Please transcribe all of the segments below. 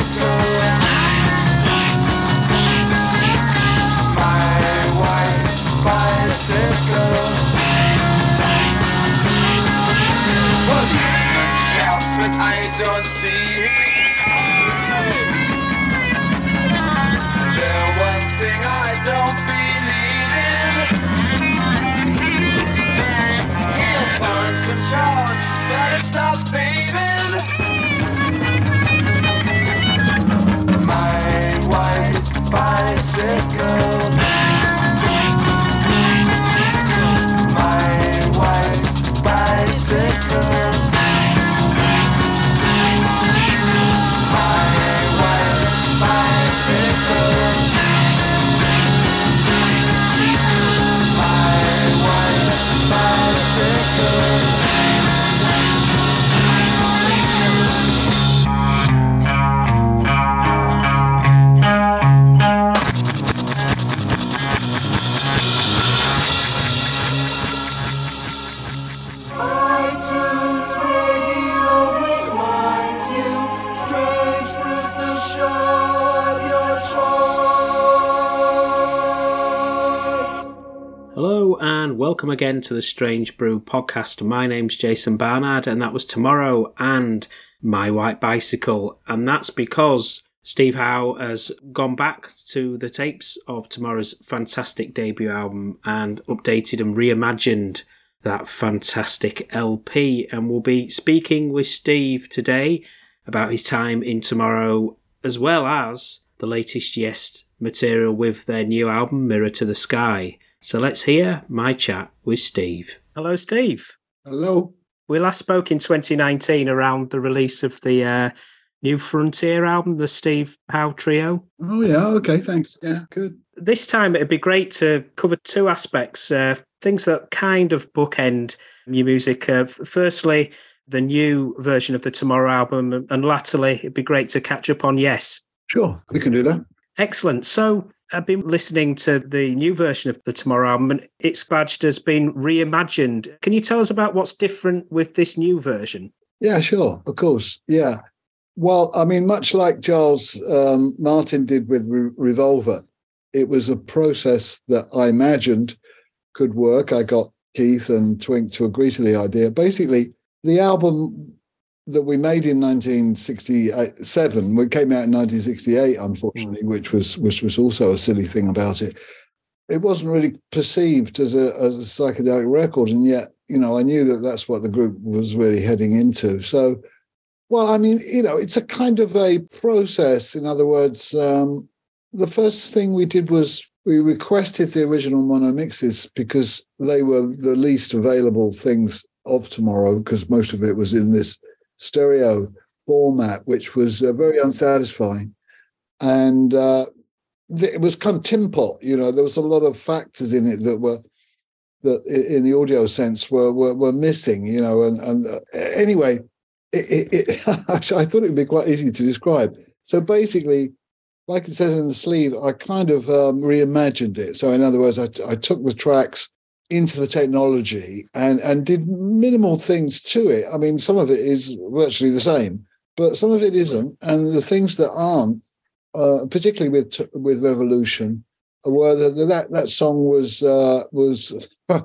bicycle. My welcome again to the Strange Brew podcast. My name's Jason Barnard and that was Tomorrow and My White Bicycle. And that's because Steve Howe has gone back to the tapes of Tomorrow's fantastic debut album and updated and reimagined that fantastic LP. And we'll be speaking with Steve today about his time in Tomorrow as well as the latest Yes material with their new album Mirror to the Sky. So let's hear my chat with Steve. Hello, Steve. Hello. We last spoke in 2019 around the release of the uh, new Frontier album, the Steve Howe Trio. Oh yeah. Okay. Thanks. Yeah. Good. This time it'd be great to cover two aspects, uh, things that kind of bookend your music. Uh, firstly, the new version of the Tomorrow album, and latterly, it'd be great to catch up on Yes. Sure. We can do that. Excellent. So I've been listening to the new version of the Tomorrow album, and it's badged as being reimagined. Can you tell us about what's different with this new version? Yeah. Sure. Of course. Yeah. Well, I mean, much like Giles um, Martin did with Re- Revolver, it was a process that I imagined could work. I got Keith and Twink to agree to the idea. Basically, the album that we made in 1967, we came out in 1968, unfortunately, which was which was also a silly thing about it. It wasn't really perceived as a as a psychedelic record, and yet, you know, I knew that that's what the group was really heading into. So, well, I mean, you know, it's a kind of a process. In other words, um, the first thing we did was we requested the original mono mixes because they were the least available things of tomorrow because most of it was in this stereo format, which was uh, very unsatisfying. And uh, it was kind of tin pot, you know, there was a lot of factors in it that were that in the audio sense were were, were missing, you know. And, and uh, anyway, it, it, it I thought it would be quite easy to describe. So basically, like it says in the sleeve, I kind of um, reimagined it. So in other words, I, I took the tracks into the technology and and did minimal things to it. I mean, some of it is virtually the same, but some of it isn't. And the things that aren't, uh, particularly with with Revolution, were that that that song was uh, was.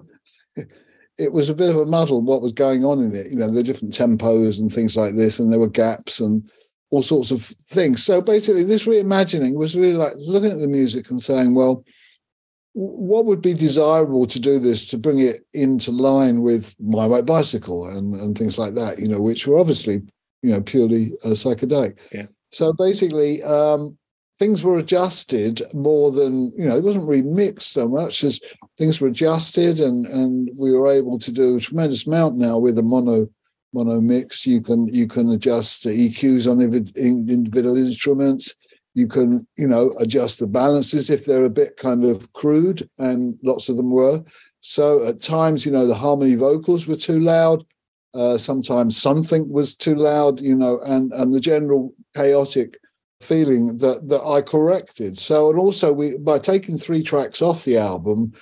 It was a bit of a muddle what was going on in it. You know, the different tempos and things like this, and there were gaps and all sorts of things. So basically, this reimagining was really like looking at the music and saying, well, what would be desirable to do this to bring it into line with my white bicycle and, and things like that you know which were obviously you know purely uh, psychedelic. Yeah. so basically um things were adjusted more than you know it wasn't remixed so much as things were adjusted and and we were able to do a tremendous amount now with a mono mono mix. You can you can adjust the eqs on individ- individual instruments you can you know adjust the balances if they're a bit kind of crude and lots of them were so at times you know the harmony vocals were too loud uh, sometimes something was too loud you know and and the general chaotic feeling that that I corrected. So and also we by taking three tracks off the album,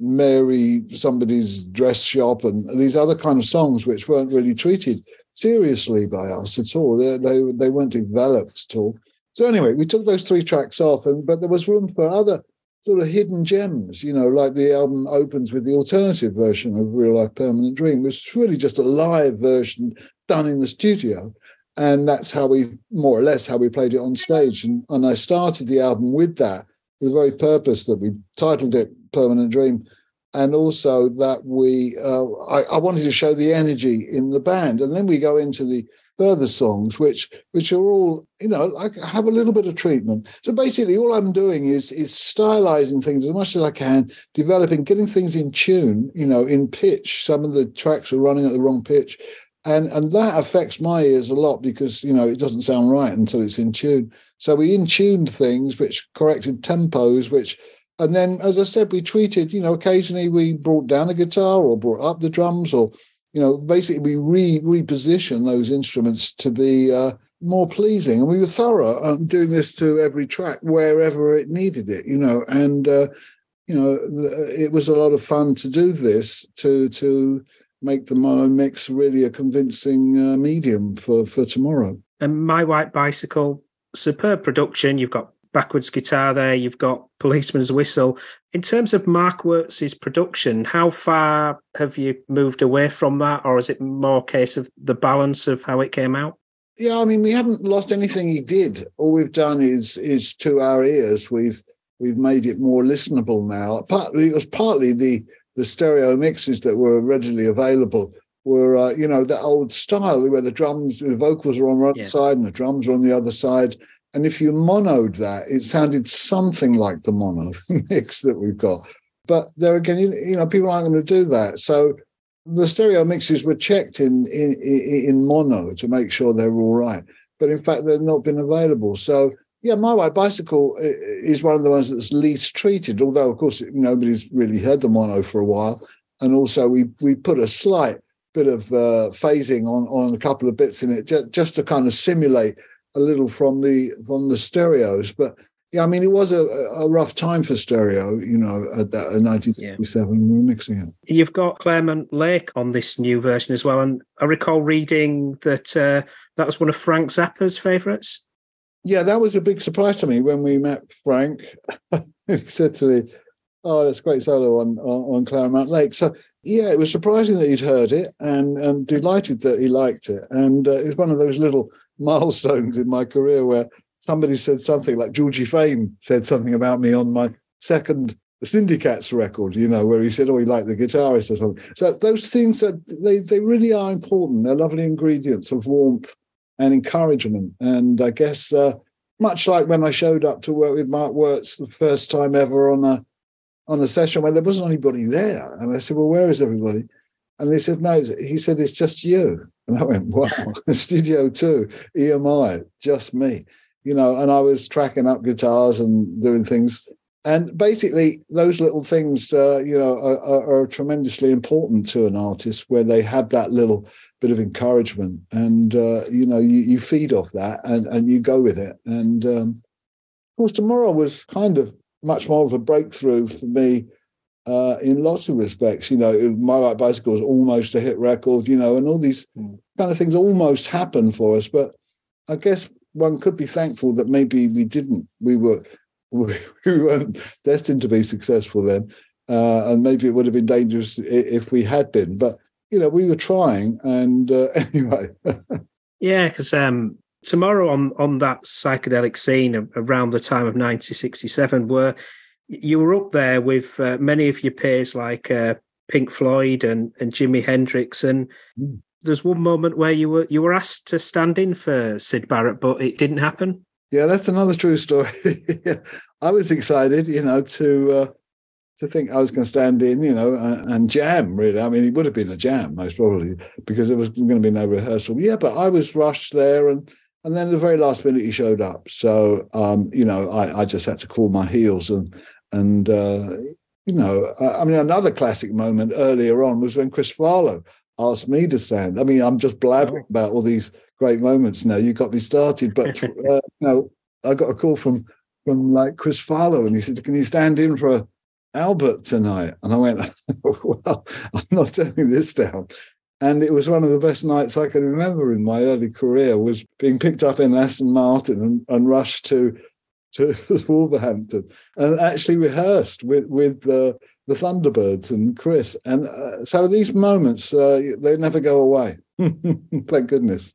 Mary, somebody's dress shop, and these other kind of songs which weren't really treated seriously by us at all. They they, they weren't developed at all. So anyway, we took those three tracks off, and but there was room for other sort of hidden gems, you know, like the album opens with the alternative version of Real Life Permanent Dream, which is really just a live version done in the studio. And that's how we more or less how we played it on stage. And, and i started the album with that the very purpose that we titled it permanent dream. And also that we uh, I, I wanted to show the energy in the band. And then we go into the further songs which which are all you know like have a little bit of treatment. So basically all i'm doing is is stylizing things as much as i can developing getting things in tune you know in pitch. Some of the tracks are running at the wrong pitch. And and that affects my ears a lot because you know it doesn't sound right until it's in tune. So we in tuned things which corrected tempos which and then as i said we treated you know occasionally we brought down a guitar or brought up the drums or you know basically we re reposition those instruments to be uh, more pleasing and we were thorough um, doing this to every track wherever it needed it you know and uh, you know it was a lot of fun to do this to to make the mono mix really a convincing uh, medium for for tomorrow. And My White Bicycle, superb production. You've got backwards guitar there. You've got policeman's whistle. In terms of Mark Wirtz's production, how far have you moved away from that, or is it more a case of the balance of how it came out? Yeah, I mean, we haven't lost anything he did. All we've done is is to our ears. We've we've made it more listenable now. Partly it was partly the the stereo mixes that were readily available were, uh, you know, the old style where the drums, the vocals are on one Yeah. side and the drums are on the other side. And if you monoed that, it sounded something like the mono mix that we've got. But there again, you, know, people aren't going to do that. So the stereo mixes were checked in, in in mono to make sure they were all right. But in fact, they've not been available. So yeah, my white bicycle is one of the ones that's least treated. Although, of course, nobody's really heard the mono for a while, and also we we put a slight bit of uh, phasing on on a couple of bits in it just, just to kind of simulate a little from the from the stereos. But yeah, I mean, it was a, a rough time for stereo, you know, at that uh, 1967 when we were mixing it. You've got Claremont Lake on this new version as well, and I recall reading that uh, that was one of Frank Zappa's favourites. Yeah, that was a big surprise to me when we met Frank. he said to me, "Oh, that's a great solo on on, on Claremont Lake." So yeah, it was surprising that he'd heard it, and and delighted that he liked it. And uh, it's one of those little milestones in my career where somebody said something like Georgie Fame said something about me on my second Syndicats record, you know, where he said, "Oh, he liked the guitarist" or something. So those things are they they really are important. They're lovely ingredients of warmth and encouragement. And I guess uh, much like when I showed up to work with Mark Wirtz the first time ever on a on a session where there wasn't anybody there, and I said, "Well, where is everybody?" And they said, "No." He said, "It's just you." And I went, "Wow, Studio Two, EMI, just me." You know, and I was tracking up guitars and doing things. And basically, those little things, uh, you know, are, are, are tremendously important to an artist, where they have that little bit of encouragement, and uh, you know, you, you feed off that, and and you go with it. And um, of course, tomorrow was kind of much more of a breakthrough for me uh, in lots of respects. You know, My White Bicycle was almost a hit record, you know, and all these Mm. kind of things almost happened for us. But I guess one could be thankful that maybe we didn't. We were we weren't destined to be successful then, uh, and maybe it would have been dangerous if we had been. But you know, we were trying, and uh, anyway, Yeah, because um, tomorrow on on that psychedelic scene around the time of 1967 were you were up there with uh, many of your peers like uh, Pink Floyd and, and Jimi Hendrix. And Mm. there's one moment where you were you were asked to stand in for Syd Barrett, but it didn't happen. Yeah, that's another true story. I was excited, you know, to uh, to think I was going to stand in, you know, and, and jam. Really, I mean, it would have been a jam most probably because there was going to be no rehearsal. Yeah, but I was rushed there, and and then the very last minute he showed up. So, um, you know, I, I just had to cool my heels and and uh, you know, I, I mean, another classic moment earlier on was when Chris Farlowe asked me to stand. I mean, I'm just blabbering about all these great moments now. You got me started, but uh, you know, I got a call from from like Chris Farlowe, and he said, "Can you stand in for Albert tonight?" And I went, "Well, I'm not turning this down." And it was one of the best nights I can remember in my early career. Was being picked up in Aston Martin and, and rushed to to Wolverhampton and actually rehearsed with with uh, the Thunderbirds and Chris. And uh, so these moments uh, they never go away. Thank goodness.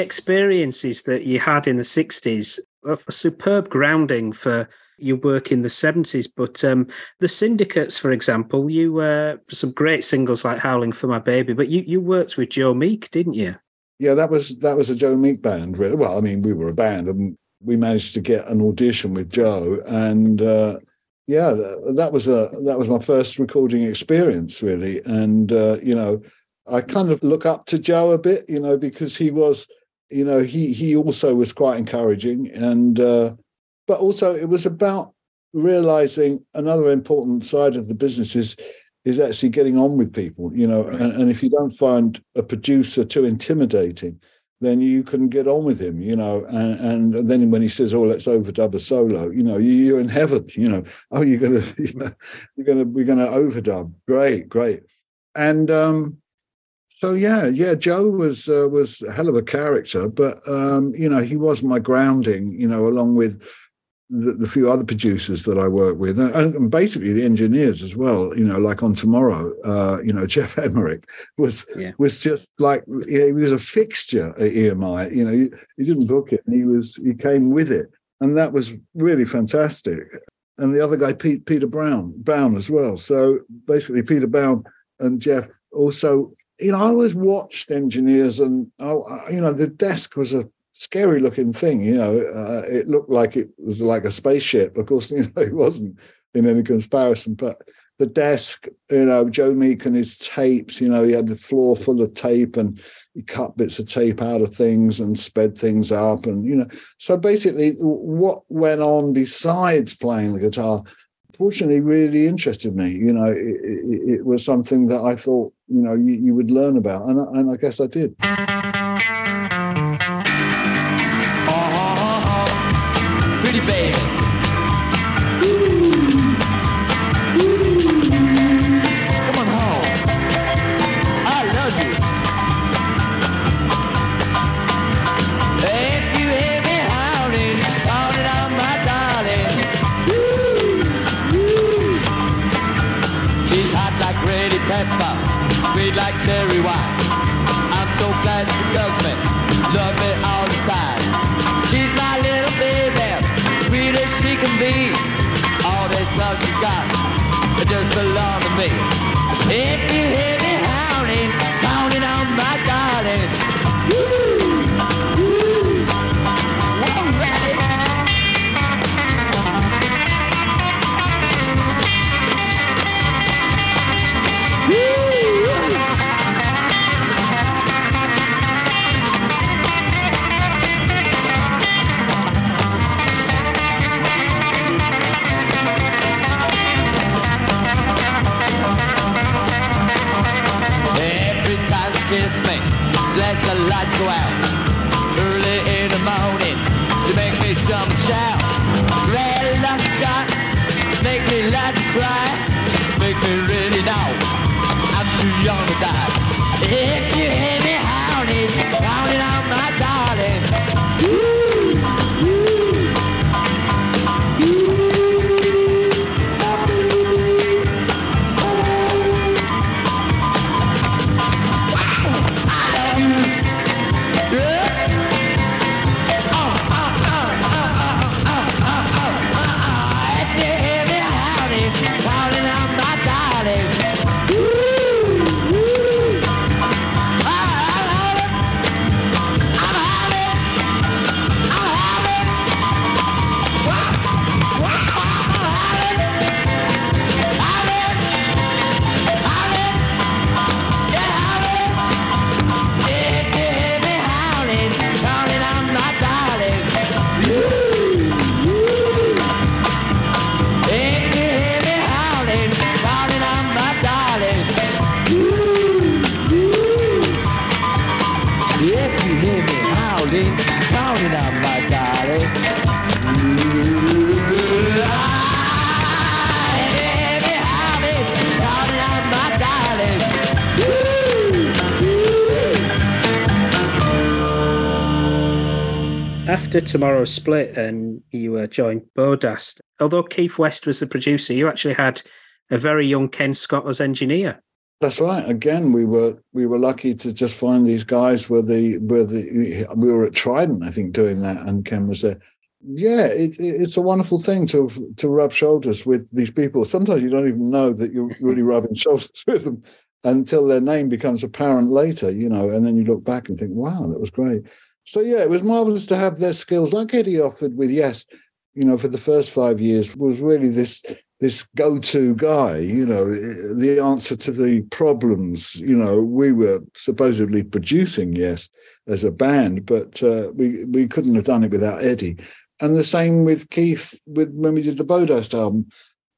Experiences that you had in the 60s are a superb grounding for your work in the 70s. But um, the Syndicats, for example, you uh, some great singles like Howling for My Baby, but you, you worked with Joe Meek, didn't you? Yeah, that was that was a Joe Meek band. Really. Well, I mean, we were a band, and we managed to get an audition with Joe, and uh, yeah, that, that was a that was my first recording experience, really. And uh, you know, I kind of look up to Joe a bit, you know, because he was, you know, he he also was quite encouraging, and uh, but also it was about realizing another important side of the business is is actually getting on with people, you know, and, and if you don't find a producer too intimidating, then you can get on with him, you know, and, and then when he says, "Oh, let's overdub a solo," you know, you, you're in heaven, you know. Oh, you're gonna, you know, you're gonna, we're gonna overdub. Great, great. And um, so yeah, yeah, Joe was uh, was a hell of a character, but um, you know he was my grounding. You know, along with the, the few other producers that I work with, and, and, basically the engineers as well. You know, like on Tomorrow, uh, you know, Geoff Emerick was Yeah. was just like yeah, he was a fixture at EMI. You know, he, he didn't book it, and he was he came with it, and that was really fantastic. And the other guy, Pete, Peter Brown, Brown as well. So basically, Peter Brown and Jeff also. You know, I always watched engineers, and oh, I- you know, the desk was a scary looking thing. You know, uh, it looked like it was like a spaceship. Of course, you know, it wasn't in any comparison. But the desk, you know, Joe Meek and his tapes. You know, he had the floor full of tape, and he cut bits of tape out of things and sped things up, and you know. So basically, what went on besides playing the guitar fortunately really interested me. You know, it, it, it was something that I thought, you know, you, you would learn about, and, and I guess I did. Belong the tomorrow's split and you uh, joined Bodast, although Keith West was the producer, you actually had a very young Ken Scott as engineer. That's right. Again, we were we were lucky to just find these guys. Were the were the we were at Trident, I think, doing that, and Ken was there. Yeah, it, it, it's a wonderful thing to to rub shoulders with these people. Sometimes you don't even know that you're really rubbing shoulders with them until their name becomes apparent later, you know, and then you look back and think, "Wow, that was great." So yeah, it was marvelous to have their skills, like Eddy Offord with Yes. You know, for the first five years, was really this this go-to guy, you know, the answer to the problems. You know, we were supposedly producing, yes, as a band, but uh, we we couldn't have done it without Eddie. And the same with Keith with when we did the Bodast album.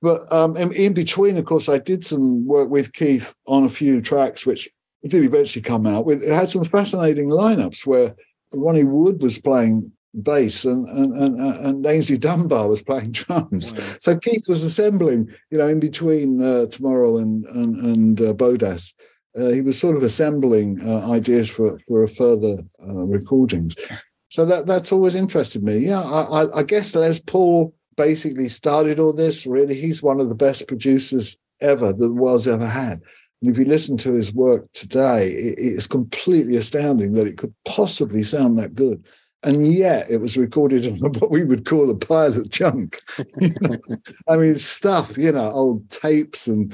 But um, in, in between, of course, I did some work with Keith on a few tracks, which did eventually come out. With it had some fascinating lineups where Ronnie Wood was playing bass and and and, and Aynsley Dunbar was playing drums. Wow. So Keith was assembling, you know, in between uh, Tomorrow and and and uh, Bodast, Uh, he was sort of assembling uh, ideas for for a further uh, recordings. So that that's always interested me. Yeah, I, I, I guess Les Paul basically started all this. Really, he's one of the best producers ever that the world's ever had. And if you listen to his work today, it, it's completely astounding that it could possibly sound that good. And yet it was recorded on what we would call a pile of junk. I mean, stuff, you know, old tapes and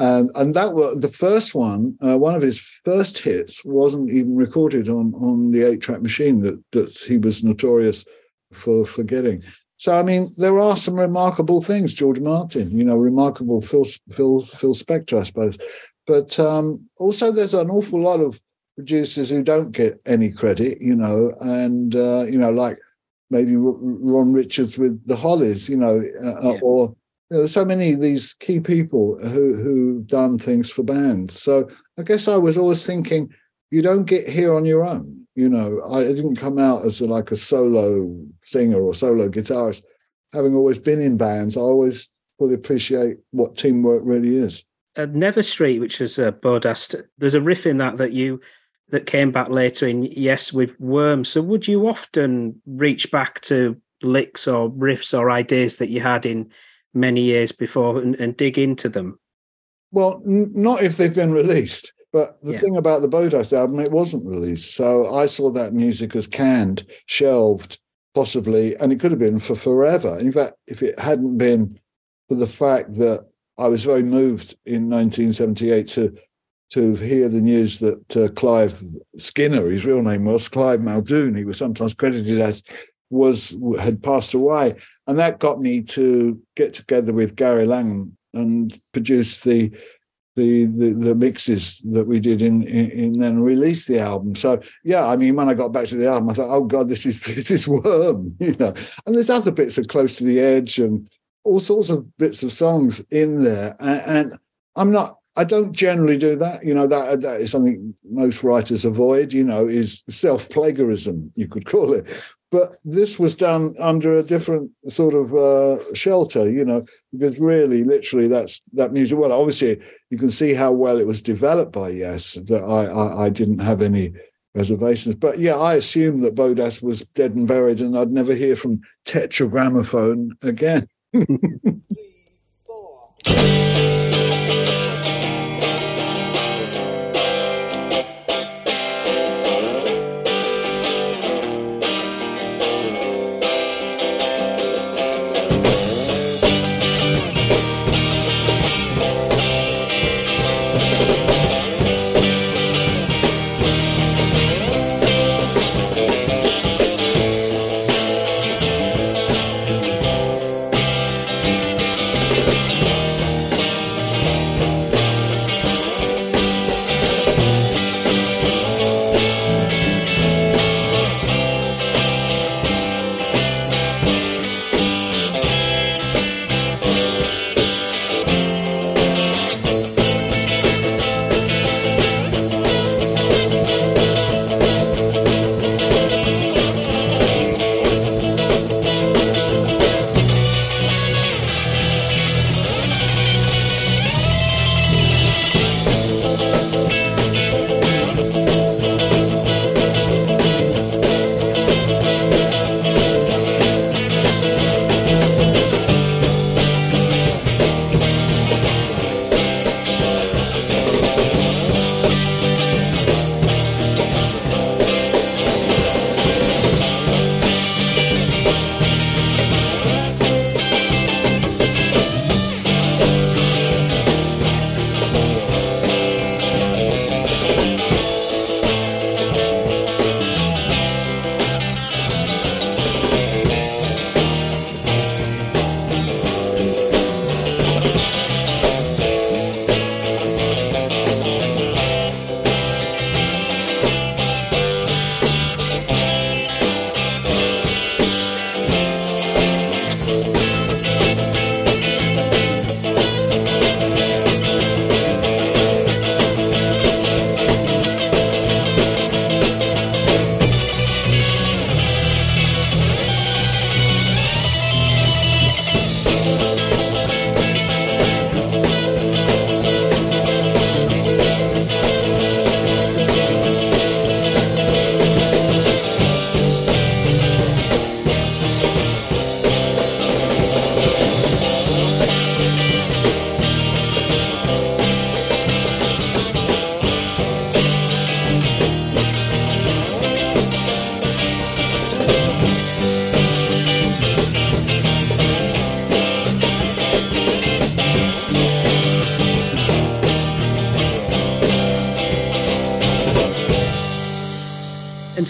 and and that was the first one. Uh, one of his first hits wasn't even recorded on on the eight track machine that that he was notorious for forgetting. So I mean, there are some remarkable things. George Martin, you know, remarkable Phil Phil Phil Spector, I suppose. But um, also, there's an awful lot of producers who don't get any credit, you know, and uh, you know, like maybe Ron Richards with the Hollies, you know, uh, yeah. or there's so many of these key people who who've done things for bands. So I guess I was always thinking, you don't get here on your own. You know, I didn't come out as a, like a solo singer or solo guitarist. Having always been in bands, I always fully appreciate what teamwork really is. Uh, Nether Street, which is a Bodast, there's a riff in that that you that came back later in Yes with Worms. So would you often reach back to licks or riffs or ideas that you had in many years before and, and dig into them? Well, n- not if they've been released. But the yeah. thing about the Bodast album, it wasn't released. So I saw that music as canned, shelved, possibly, and it could have been for forever. In fact, if it hadn't been for the fact that I was very moved in 1978 to to hear the news that uh, Clive Skinner, his real name was Clive Muldoon, he was sometimes credited as, was had passed away, and that got me to get together with Gary Lang and produce the the, the, the mixes that we did in, in, in then release the album. So yeah, I mean, when I got back to the album, I thought, oh god, this is this is Würm, you know. And there's other bits of close to the edge and all sorts of bits of songs in there. And, and I'm not. I don't generally do that. You know that that is something most writers avoid. You know, is self plagiarism. You could call it but this was done under a different sort of uh, shelter, you know, because really, literally, that's that music. Well, obviously, you can see how well it was developed by Yes. That I, I, I didn't have any reservations, but yeah, I assumed that Bodast was dead and buried, and I'd never hear from Tetragrammaton again. 嗯哼哼哼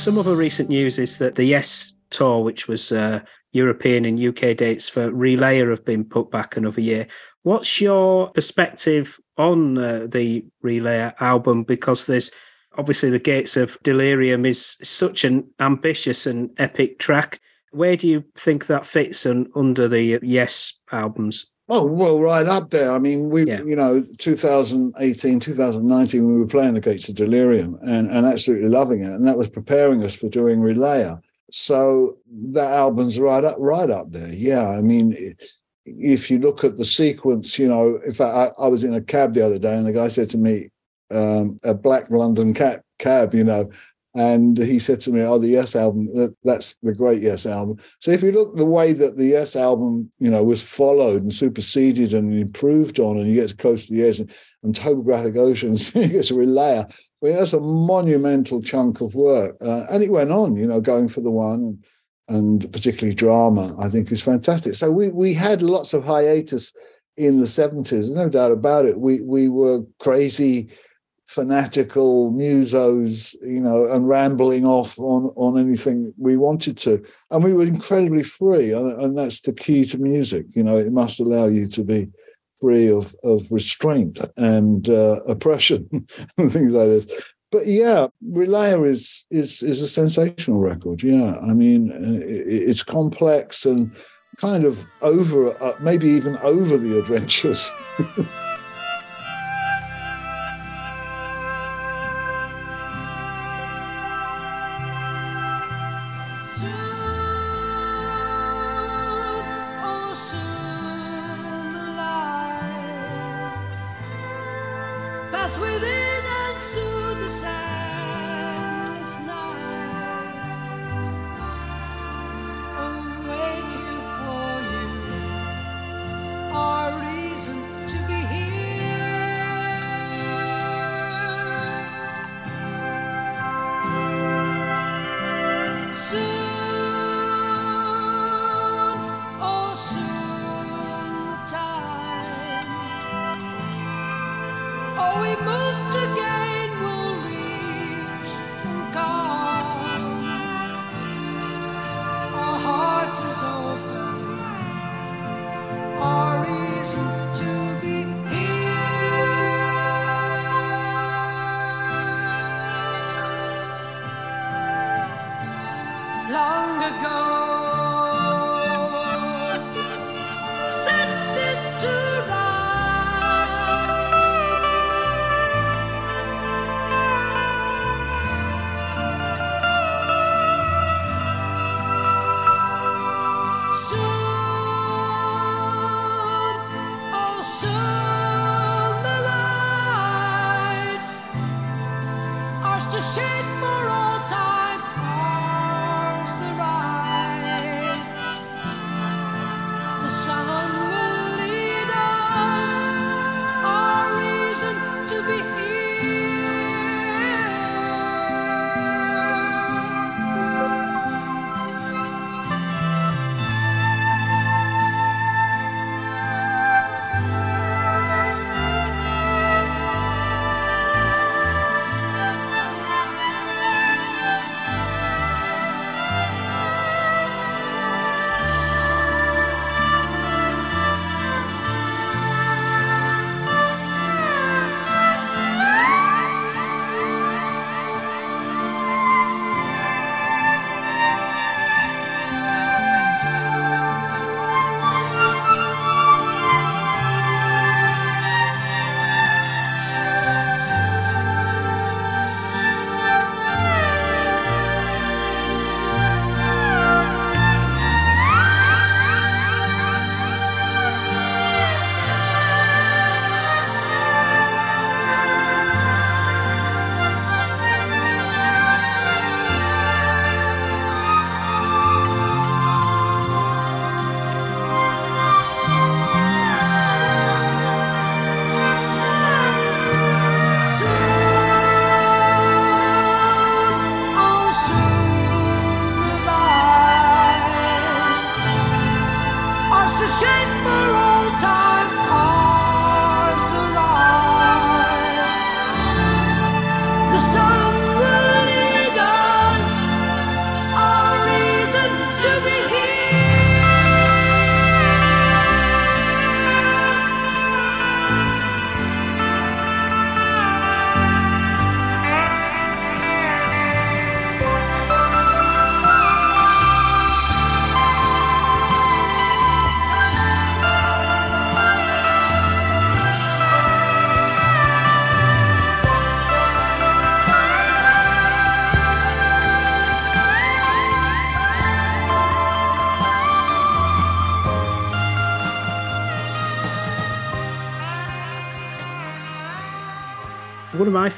some other recent news is that the Yes tour, which was uh, European and UK dates for Relayer, have been put back another year. What's your perspective on uh, the Relayer album? Because there's obviously the Gates of Delirium is such an ambitious and epic track. Where do you think that fits on, under the Yes albums? Oh well, right up there. I mean, we, Yeah. you know, 2018, 2019, we were playing the Gates of Delirium and, and absolutely loving it, and that was preparing us for doing Relayer. So that album's right up, right up there. Yeah, I mean, if you look at the sequence, you know, in fact, I, I was in a cab the other day, and the guy said to me, um, "A black London cab, cab, you know." And he said to me, "Oh, the Yes album, that, that's the great Yes album." So if you look the way that the Yes album, you know, was followed and superseded and improved on, and you get Close to the Edge and, and Topographic Oceans, you get to Relayer. I mean, that's a monumental chunk of work, uh, and it went on, you know, going for the one, and, and particularly drama. I think is fantastic. So we we had lots of hiatus in the seventies, no doubt about it. We we were crazy fanatical musos, you know, and rambling off on on anything we wanted to, and we were incredibly free, and, and that's the key to music. You know, it must allow you to be free of of restraint and uh, oppression and things like this. But yeah, Relayer is is is a sensational record. Yeah, I mean, uh, it, it's complex and kind of over, uh, maybe even overly the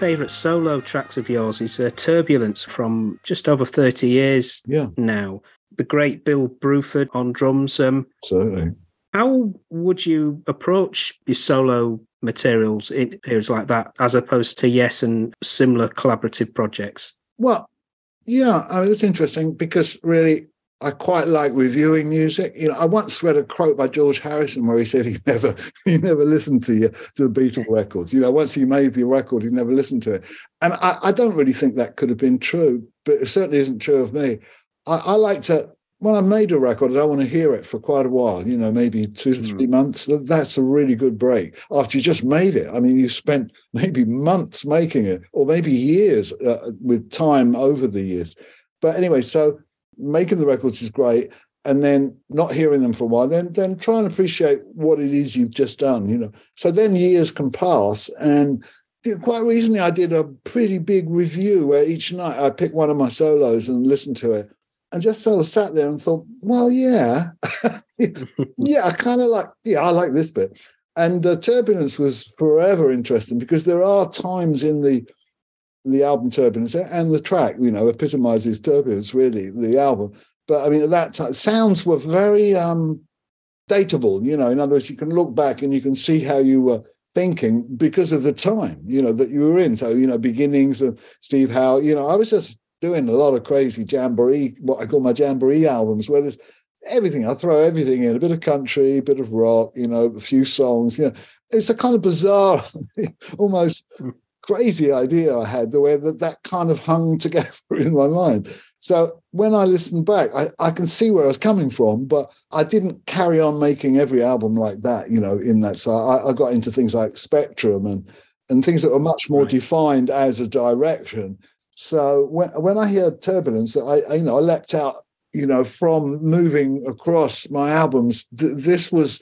favourite solo tracks of yours is uh, Turbulence from just over 30 years Yeah, now. The great Bill Bruford on drums. Um, certainly. how would you approach your solo materials in periods like that, as opposed to Yes and similar collaborative projects? Well, yeah, I mean, it's interesting because really I quite like reviewing music. You know, I once read a quote by George Harrison where he said he never he never listened to you to the Beatles records. You know, once he made the record, he never listened to it. And I, I don't really think that could have been true, but it certainly isn't true of me. I, I like to when I made a record, I want to hear it for quite a while, you know, maybe two to three months. Th- That's a really good break after you just made it. I mean, you spent maybe months making it, or maybe years uh, with time over the years. But anyway, so making the records is great. And then not hearing them for a while, then then try and appreciate what it is you've just done, you know. So then years can pass, and quite recently I did a pretty big review where each night I picked one of my solos and listened to it, and just sort of sat there and thought, well, yeah, yeah, I kind of like, yeah, I like this bit. And uh, Turbulence was forever interesting because there are times in the the album Turbulence and the track, you know, epitomizes Turbulence, really, the album. But I mean, at that time, sounds were very um, dateable, you know. In other words, you can look back and you can see how you were thinking because of the time, you know, that you were in. So, you know, beginnings of Steve Howe, you know, I was just doing a lot of crazy jamboree, what I call my jamboree albums, where there's everything. I throw everything in, a bit of country, a bit of rock, you know, a few songs. You know, it's a kind of bizarre, almost crazy idea I had, the way that that kind of hung together in my mind. So when I listen back, I, I can see where I was coming from, but I didn't carry on making every album like that, you know, in that. So I, I got into things like Spectrum and and things that were much more Right. defined as a direction. So when when I hear Turbulence, I, I you know I leapt out, you know, from moving across my albums. Th- this was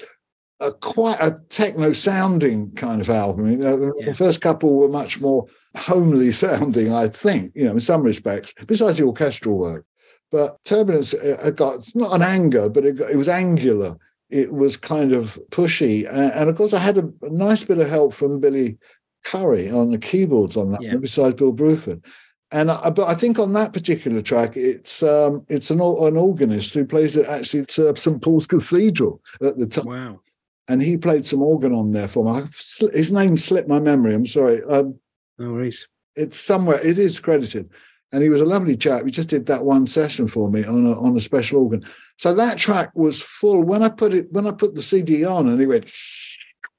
a quite a techno sounding kind of album. You know, the, Yeah. the first couple were much more homely sounding, I think, you know, in some respects, besides the orchestral work. But Turbulence uh, uh, got it's not an anger, but it, got, it was angular. It was kind of pushy, and, and of course, I had a, a nice bit of help from Billy Currie on the keyboards on that, Yeah. besides Bill Bruford. And I, but I think on that particular track, it's um, it's an an organist who plays it actually to St Paul's Cathedral at the time Wow. And he played some organ on there for me. His name slipped my memory. I'm sorry. Um, No worries. it's somewhere. It is credited, and he was a lovely chap. He just did that one session for me on a on a special organ. So that track was full. When I put it, when I put the CD on, and he went,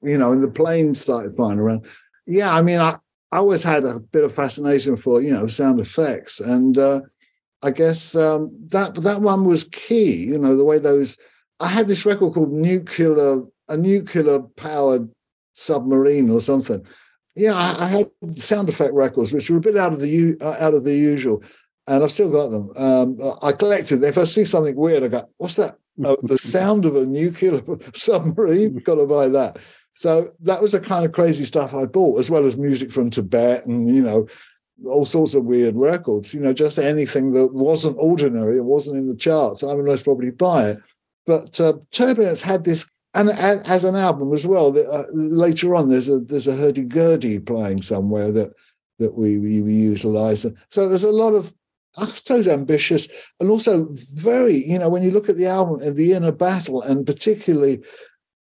you know, and the plane started flying around. Yeah, I mean, I, I always had a bit of fascination for you know sound effects, and uh, I guess um, that that one was key. You know, the way those. I had this record called Nuclear, a nuclear powered submarine or something. Yeah, I, I had sound effect records, which were a bit out of the u- uh, out of the usual, and I've still got them. Um, I collected. them. If I see something weird, I go, "What's that? Oh, the sound of a nuclear submarine? Got to buy that." So that was the kind of crazy stuff I bought, as well as music from Tibet and you know all sorts of weird records. You know, just anything that wasn't ordinary, it wasn't in the charts. I would most probably buy it. But uh, Turbulence had this, and a- as an album as well. Uh, later on, there's a there's a hurdy gurdy playing somewhere that that we we, we utilize. So there's a lot of I ambitious and also very, you know, when you look at the album and the inner battle, and particularly,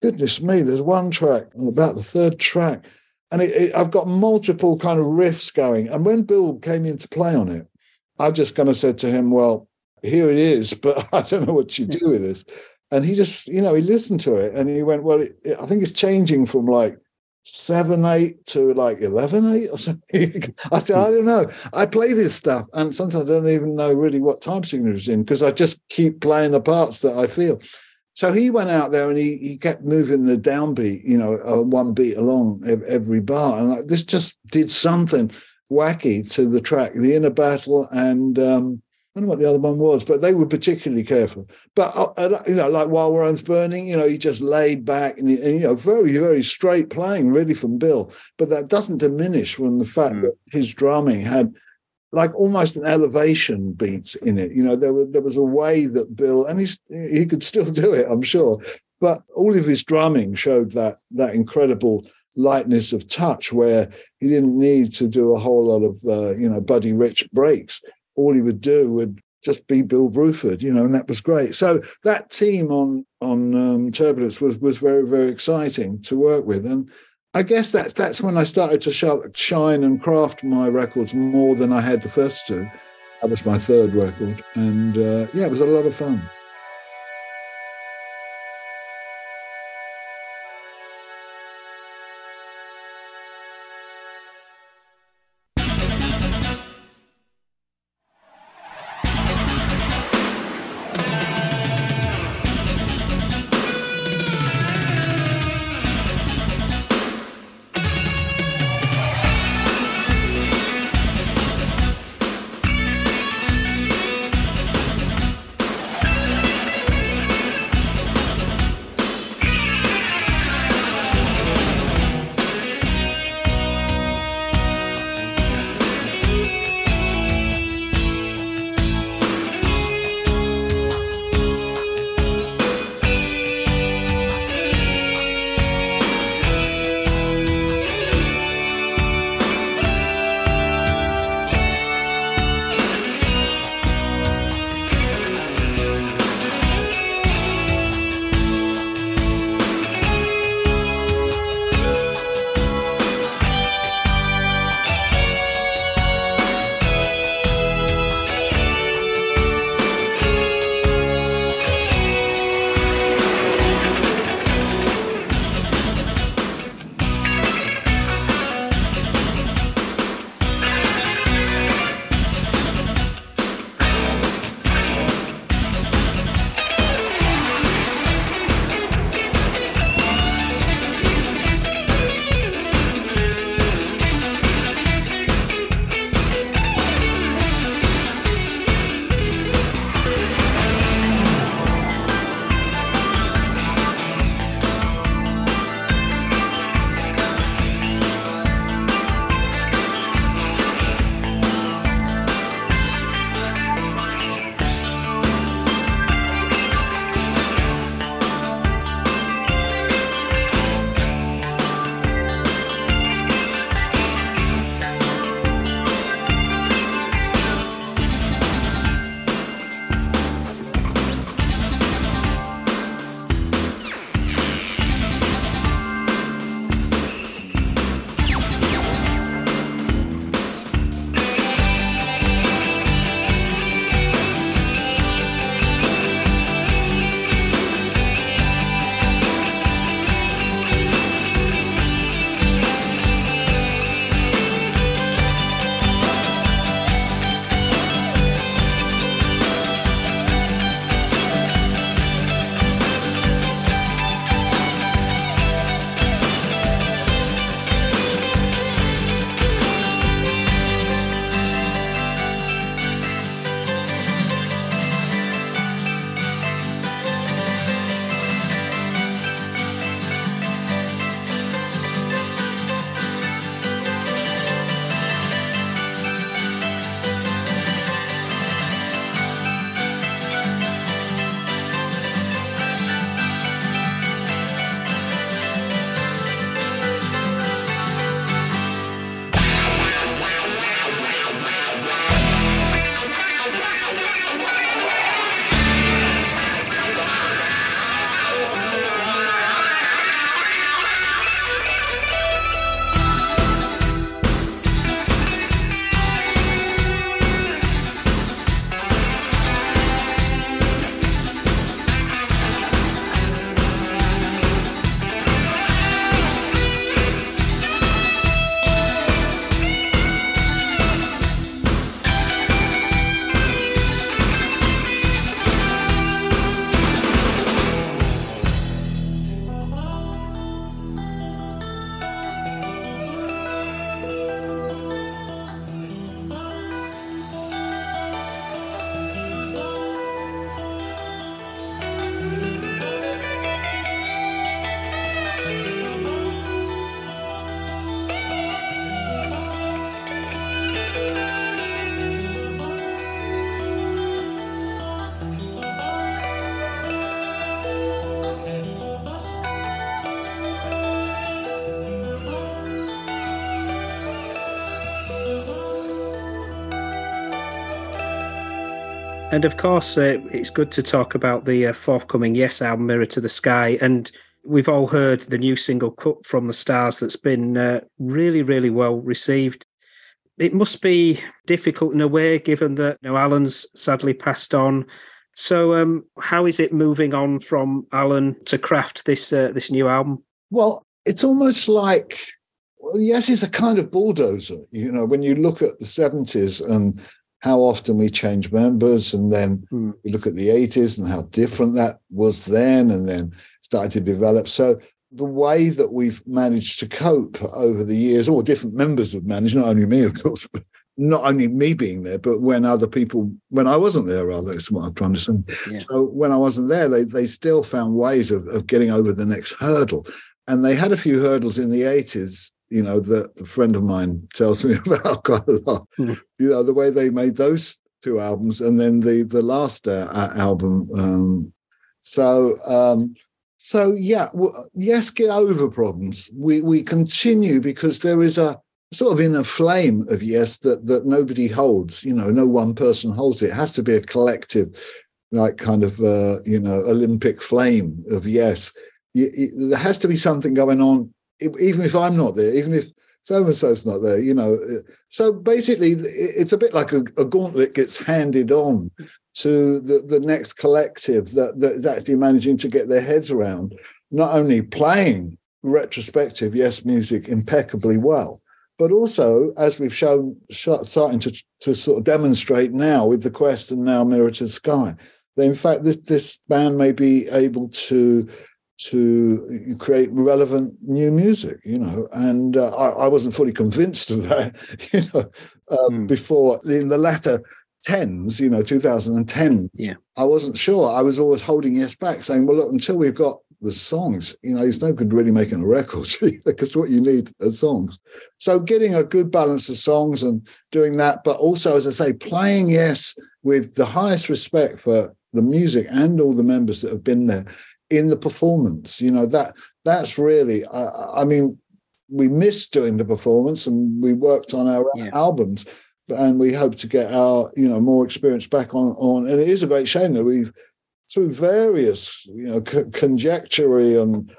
goodness me, there's one track, about the third track, and it, it, I've got multiple kind of riffs going. And when Bill came in to play on it, I just kind of said to him, "Well, here it is, but I don't know what you do with this." And he just, you know, he listened to it and he went, "Well, it, it, I think it's changing from like." seven eight to like eleven eight or something. I said, I don't know. I play this stuff, and sometimes I don't even know really what time signature is in because I just keep playing the parts that I feel. So he went out there and he, he kept moving the downbeat, you know, uh, one beat along every bar, and like, this just did something wacky to the track, the inner battle, and um, I don't know what the other one was, but they were particularly careful. But uh, uh, you know, like while Rome's burning, you know, he just laid back and, and you know, very very straight playing, really from Bill. But that doesn't diminish from the fact Mm. that his drumming had like almost an elevation beats in it. You know, there was there was a way that Bill, and he's he could still do it, I'm sure. But all of his drumming showed that that incredible lightness of touch where he didn't need to do a whole lot of uh, you know Buddy Rich breaks. All he would do would just be Bill Bruford, you know, and that was great. So that team on on um, Turbulence was was very very exciting to work with, and I guess that's that's when I started to sh- shine and craft my records more than I had the first two. That was my third record, and uh, yeah, it was a lot of fun. And of course, uh, it's good to talk about the uh, forthcoming Yes album, Mirror to the Sky. And we've all heard the new single, Cut from the Stars, that's been uh, really, really well received. It must be difficult in a way, given that you know, Alan's sadly passed on. So, um, how is it moving on from Alan to craft this uh, this new album? Well, it's almost like well, yes, it's a kind of bulldozer. You know, when you look at the seventies and how often we change members, and then Hmm. we look at the eighties and how different that was then, and then started to develop. So the way that we've managed to cope over the years, or different members have managed, not only me, of course, but not only me being there, but when other people, when I wasn't there, rather, is what I'm trying to say. Yeah. So when I wasn't there, they they still found ways of, of getting over the next hurdle. And they had a few hurdles in the 80s, you know, that a friend of mine tells me about quite a lot. Hmm. You know, the way they made those two albums and then the the last uh, album. Um, so um, so yeah, well, yes, get over problems. We we continue because there is a sort of inner flame of yes that that nobody holds. You know, no one person holds it. It has to be a collective, like kind of uh, you know Olympic flame of yes. Y- y- there has to be something going on, even if I'm not there, even if so and so's not there. You know, Uh, so basically, it's a bit like a, a gauntlet gets handed on to the, the next collective that, that is actually managing to get their heads around not only playing retrospective yes music impeccably well but also as we've shown starting to, to sort of demonstrate now with the quest and now mirror to the sky that in fact this this band may be able to to create relevant new music you know and uh, I, I wasn't fully convinced of that you know uh, Hmm. before in the latter tens, you know, 2010. Yeah. I wasn't sure. I was always holding yes back, saying, well, look, until we've got the songs, you know, it's no good really making a record because what you need are songs. So getting a good balance of songs and doing that, but also, as I say, playing yes with the highest respect for the music and all the members that have been there in the performance. You know, that that's really, I, I mean, we missed doing the performance and we worked on our Yeah. albums and we hope to get our you know more experience back on on and it is a great shame that we've through various you know c- conjectury and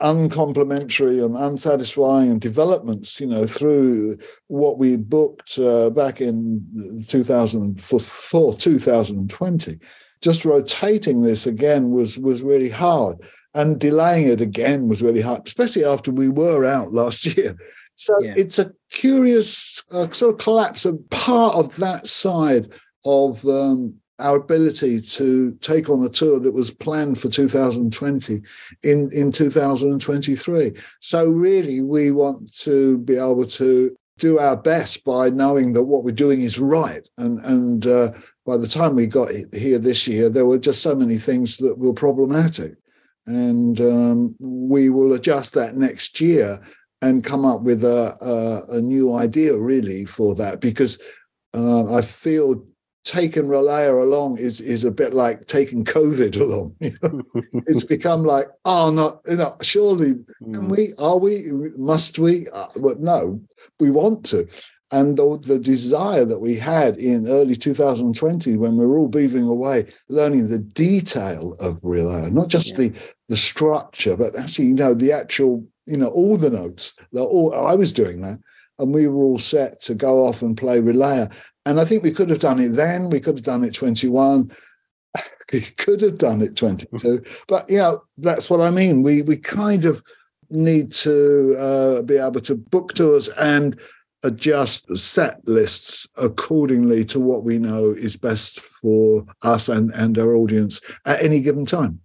uncomplimentary and unsatisfying developments you know through what we booked uh, back in 2004 2020 just rotating this again was was really hard and delaying it again was really hard especially after we were out last year so Yeah. it's a curious uh, sort of collapse of part of that side of um, our ability to take on a tour that was planned for 2020 in, in 2023. So really, we want to be able to do our best by knowing that what we're doing is right. And, and uh, by the time we got here this year, there were just so many things that were problematic. And um, we will adjust that next year and come up with a, a, a new idea really for that because uh, I feel taking Relayer along is is a bit like taking COVID along. You know? it's become like, oh no, you know, surely can we? Are we? Must we? Uh, but no, we want to. And the, the desire that we had in early 2020, when we were all beavering away, learning the detail of Relayer, not just Yeah. the the structure, but actually, you know, the actual, you know, all the notes. The, all, I was doing that, and we were all set to go off and play Relayer. And I think we could have done it then. We could have done it 21. we could have done it 22. but you know, that's what I mean. We we kind of need to uh, be able to book tours and adjust set lists accordingly to what we know is best for us and, and our audience at any given time.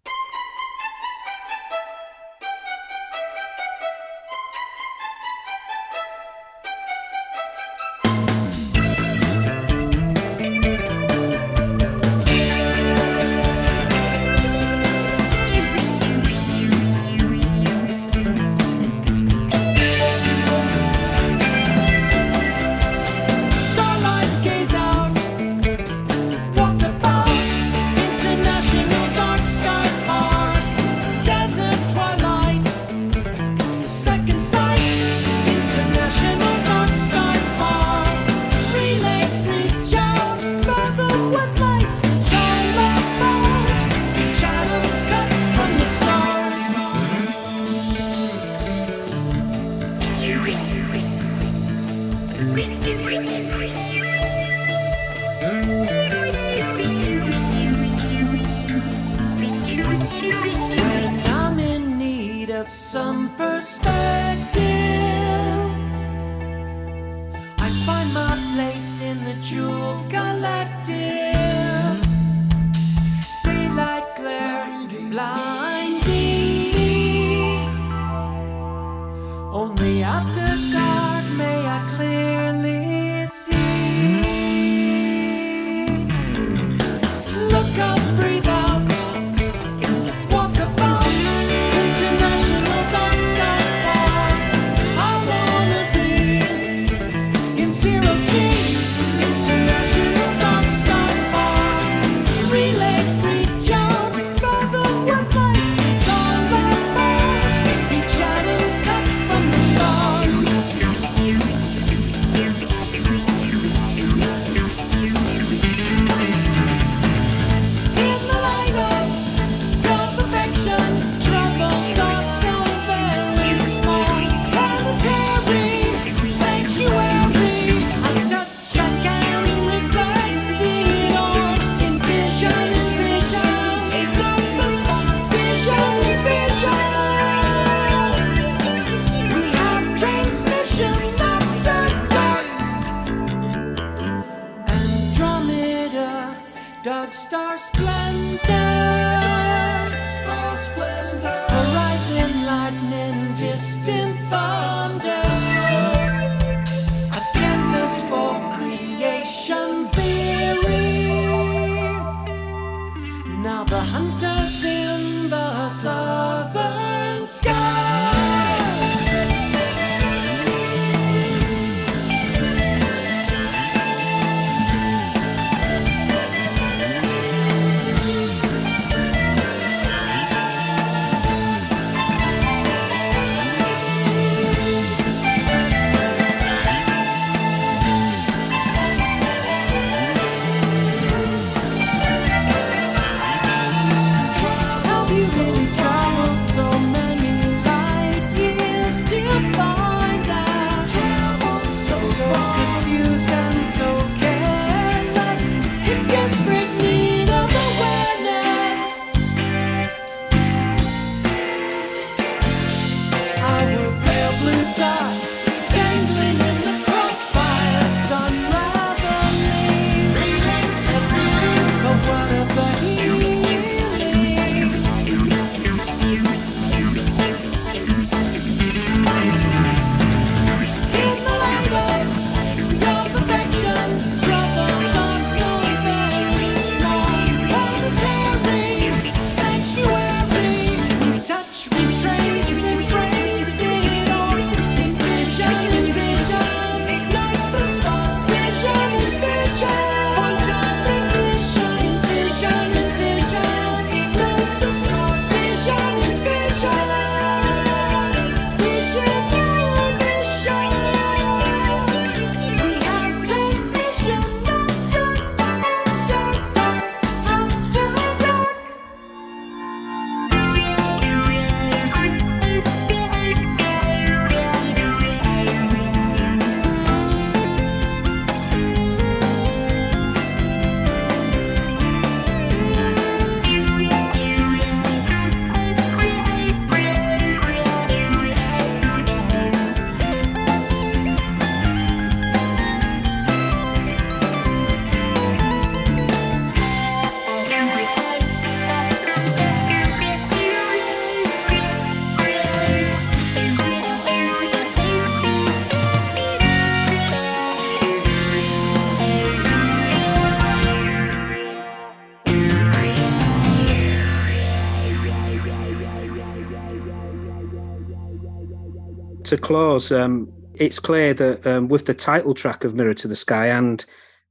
to close, um, it's clear that um, with the title track of Mirror to the Sky and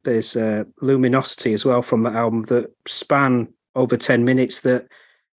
there's uh, Luminosity as well from the album that span over 10 minutes, that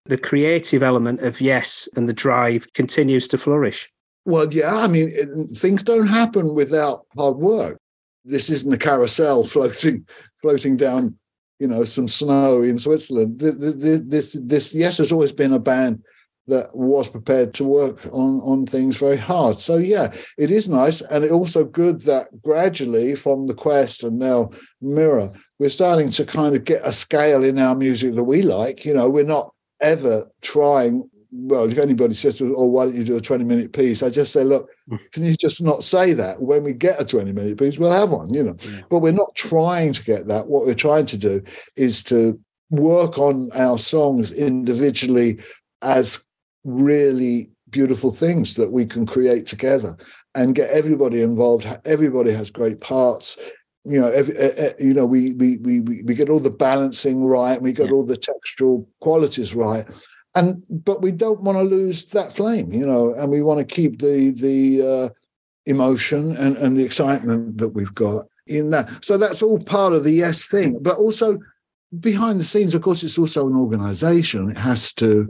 the creative element of Yes and the drive continues to flourish. Well, yeah, I mean, it, things don't happen without hard work. This isn't a carousel floating, floating down, you know, some snow in Switzerland. The, the, the, this, this, yes, has always been a band that was prepared to work on on things very hard. So yeah, it is nice, and it also good that gradually from the Quest and now Mirror, we're starting to kind of get a scale in our music that we like. You know, we're not ever trying. Well, if anybody says, "Oh, why don't you do a twenty-minute piece?" I just say, "Look, hmm. can you just not say that? When we get a twenty-minute piece, we'll have one." You know, yeah. but we're not trying to get that. What we're trying to do is to work on our songs individually as really beautiful things that we can create together and get everybody involved. Everybody has great parts. You know, every, eh, eh, you know, we we we we we get all the balancing right, and we get Yeah. all the textural qualities right, and but we don't want to lose that flame, you know, and we want to keep the the uh, emotion and and the excitement that we've got in that. So that's all part of the yes thing, but also behind the scenes, of course, it's also an organization. It has to,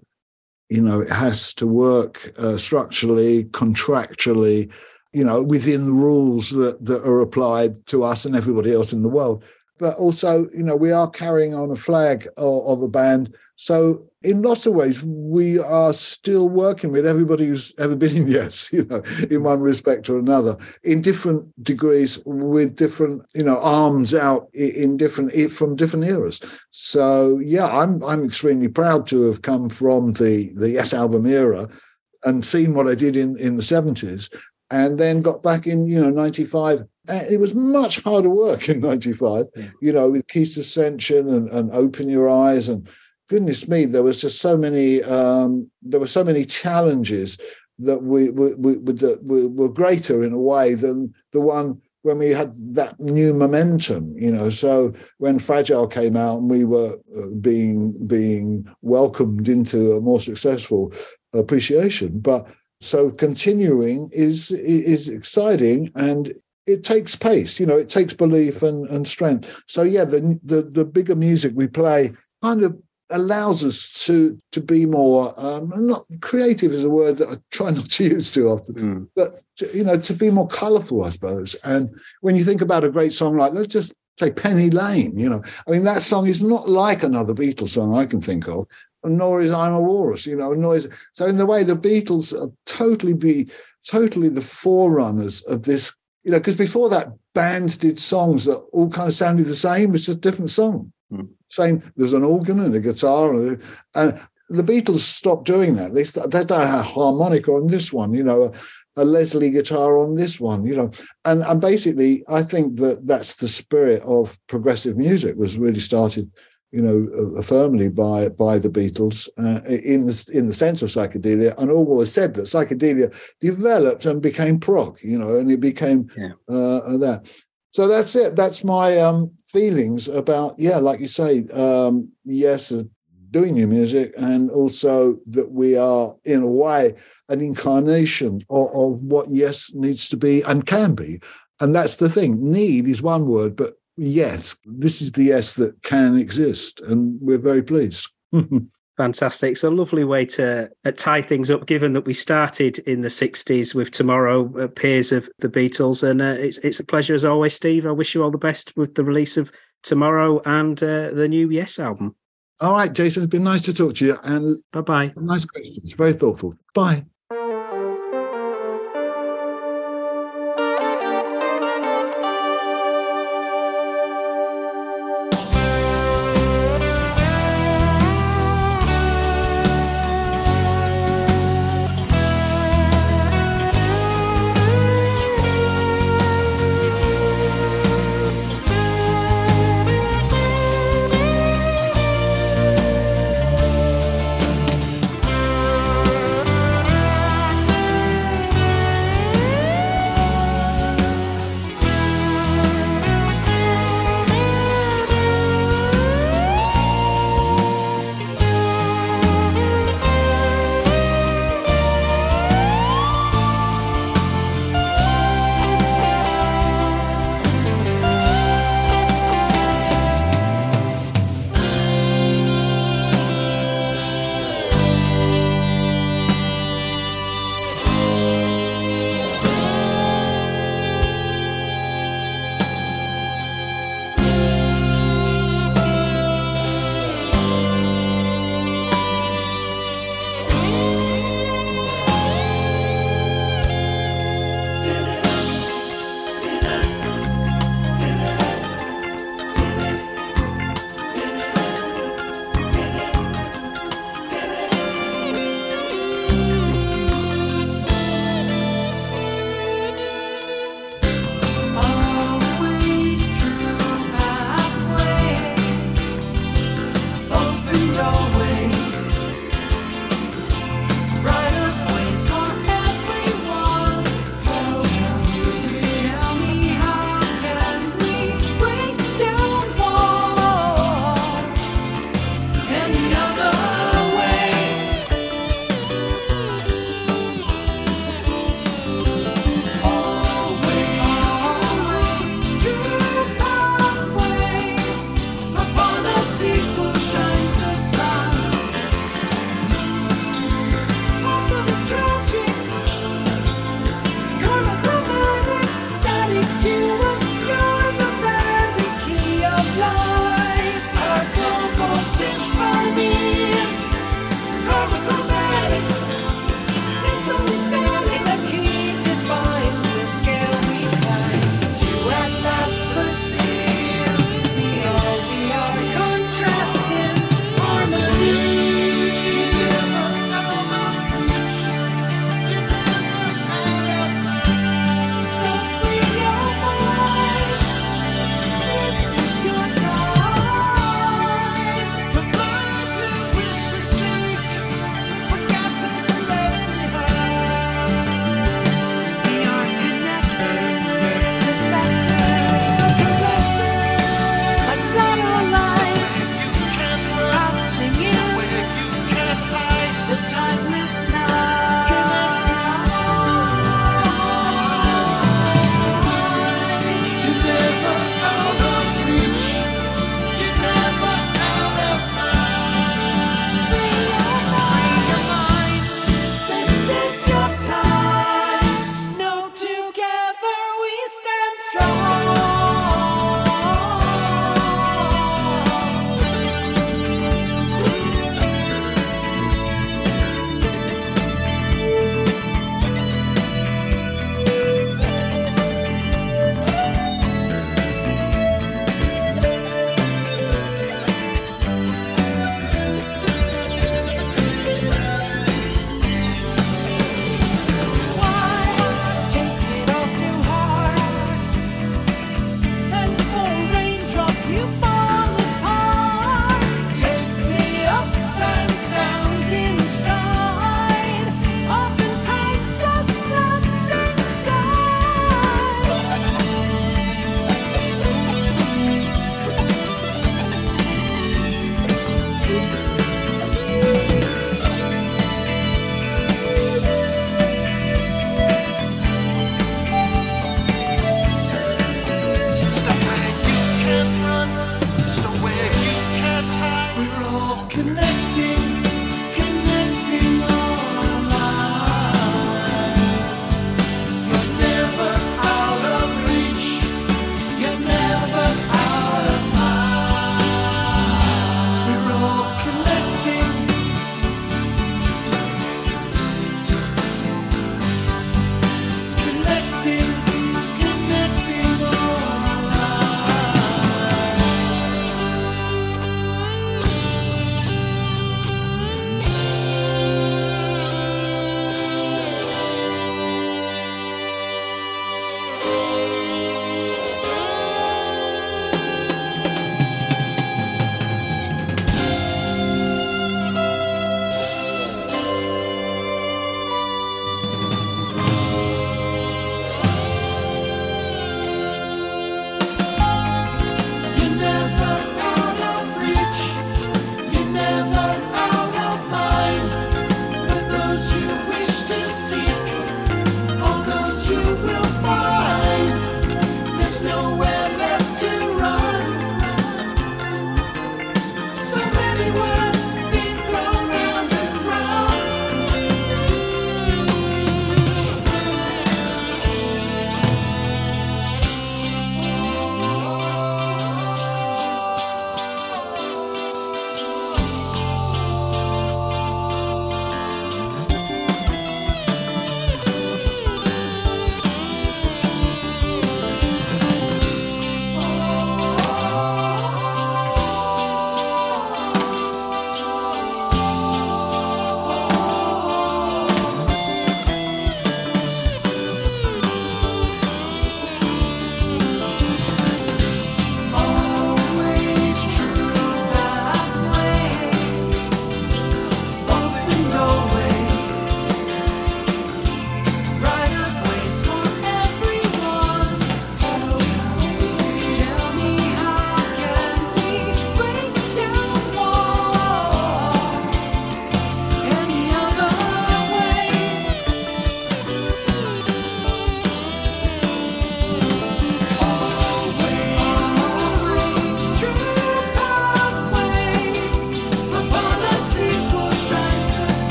you know, it has to work uh, structurally, contractually, you know, within the rules that, that are applied to us and everybody else in the world. But also, you know, we are carrying on a flag of, of a band. So in lots of ways, we are still working with everybody who's ever been in Yes, you know, in one respect or another, in different degrees, with different, you know, arms out in different from different eras. So yeah, I'm I'm extremely proud to have come from the the Yes album era and seen what I did in in the 70s and then got back in, you know, 95. Eh, it was much harder work in 95, Yeah. you know, with Keys to Ascension and, and Open Your Eyes. And goodness me, there was just so many, um, there were so many challenges that we, we, we, that were, were greater in a way than the one when we had that new momentum, you know. So when Fragile came out and we were uh, being being welcomed into a more successful appreciation, but so continuing is is exciting and it takes pace you know it takes belief and, and strength so yeah the, the the bigger music we play kind of allows us to to be more um not creative is a word that i try not to use too often Mm. but to, you know to be more colorful i suppose and when you think about a great song like let's just say penny lane you know i mean that song is not like another beatles song i can think of nor is i'm a walrus you know nor is so in the way the beatles are totally be totally the forerunners of this you know because before that bands did songs that all kind of sounded the same it's just different song Same there's an organ and a guitar and, and the beatles stopped doing that. They they don't have harmonica on this one you know a, a leslie guitar on this one you know. And and basically i think that that's the spirit of progressive music was really started you know uh, firmly by by the beatles uh, in the in the sense of psychedelia. And always said that psychedelia developed and became prog you know and it became Yeah. uh, that. So that's it. That's my um feelings about yeah like you say um yes doing new music and also that we are in a way an incarnation of, of what yes needs to be and can be. And that's the thing. Need is one word but yes this is the yes that can exist and we're very pleased Fantastic. It's a lovely way to uh, tie things up, given that we started in the 60s with Tomorrow, uh, peers of the Beatles. And uh, it's, it's a pleasure as always, Steve. I wish you all the best with the release of Tomorrow and uh, the new Yes album. all right jason it's been nice to talk to you and Bye bye. nice questions very thoughtful bye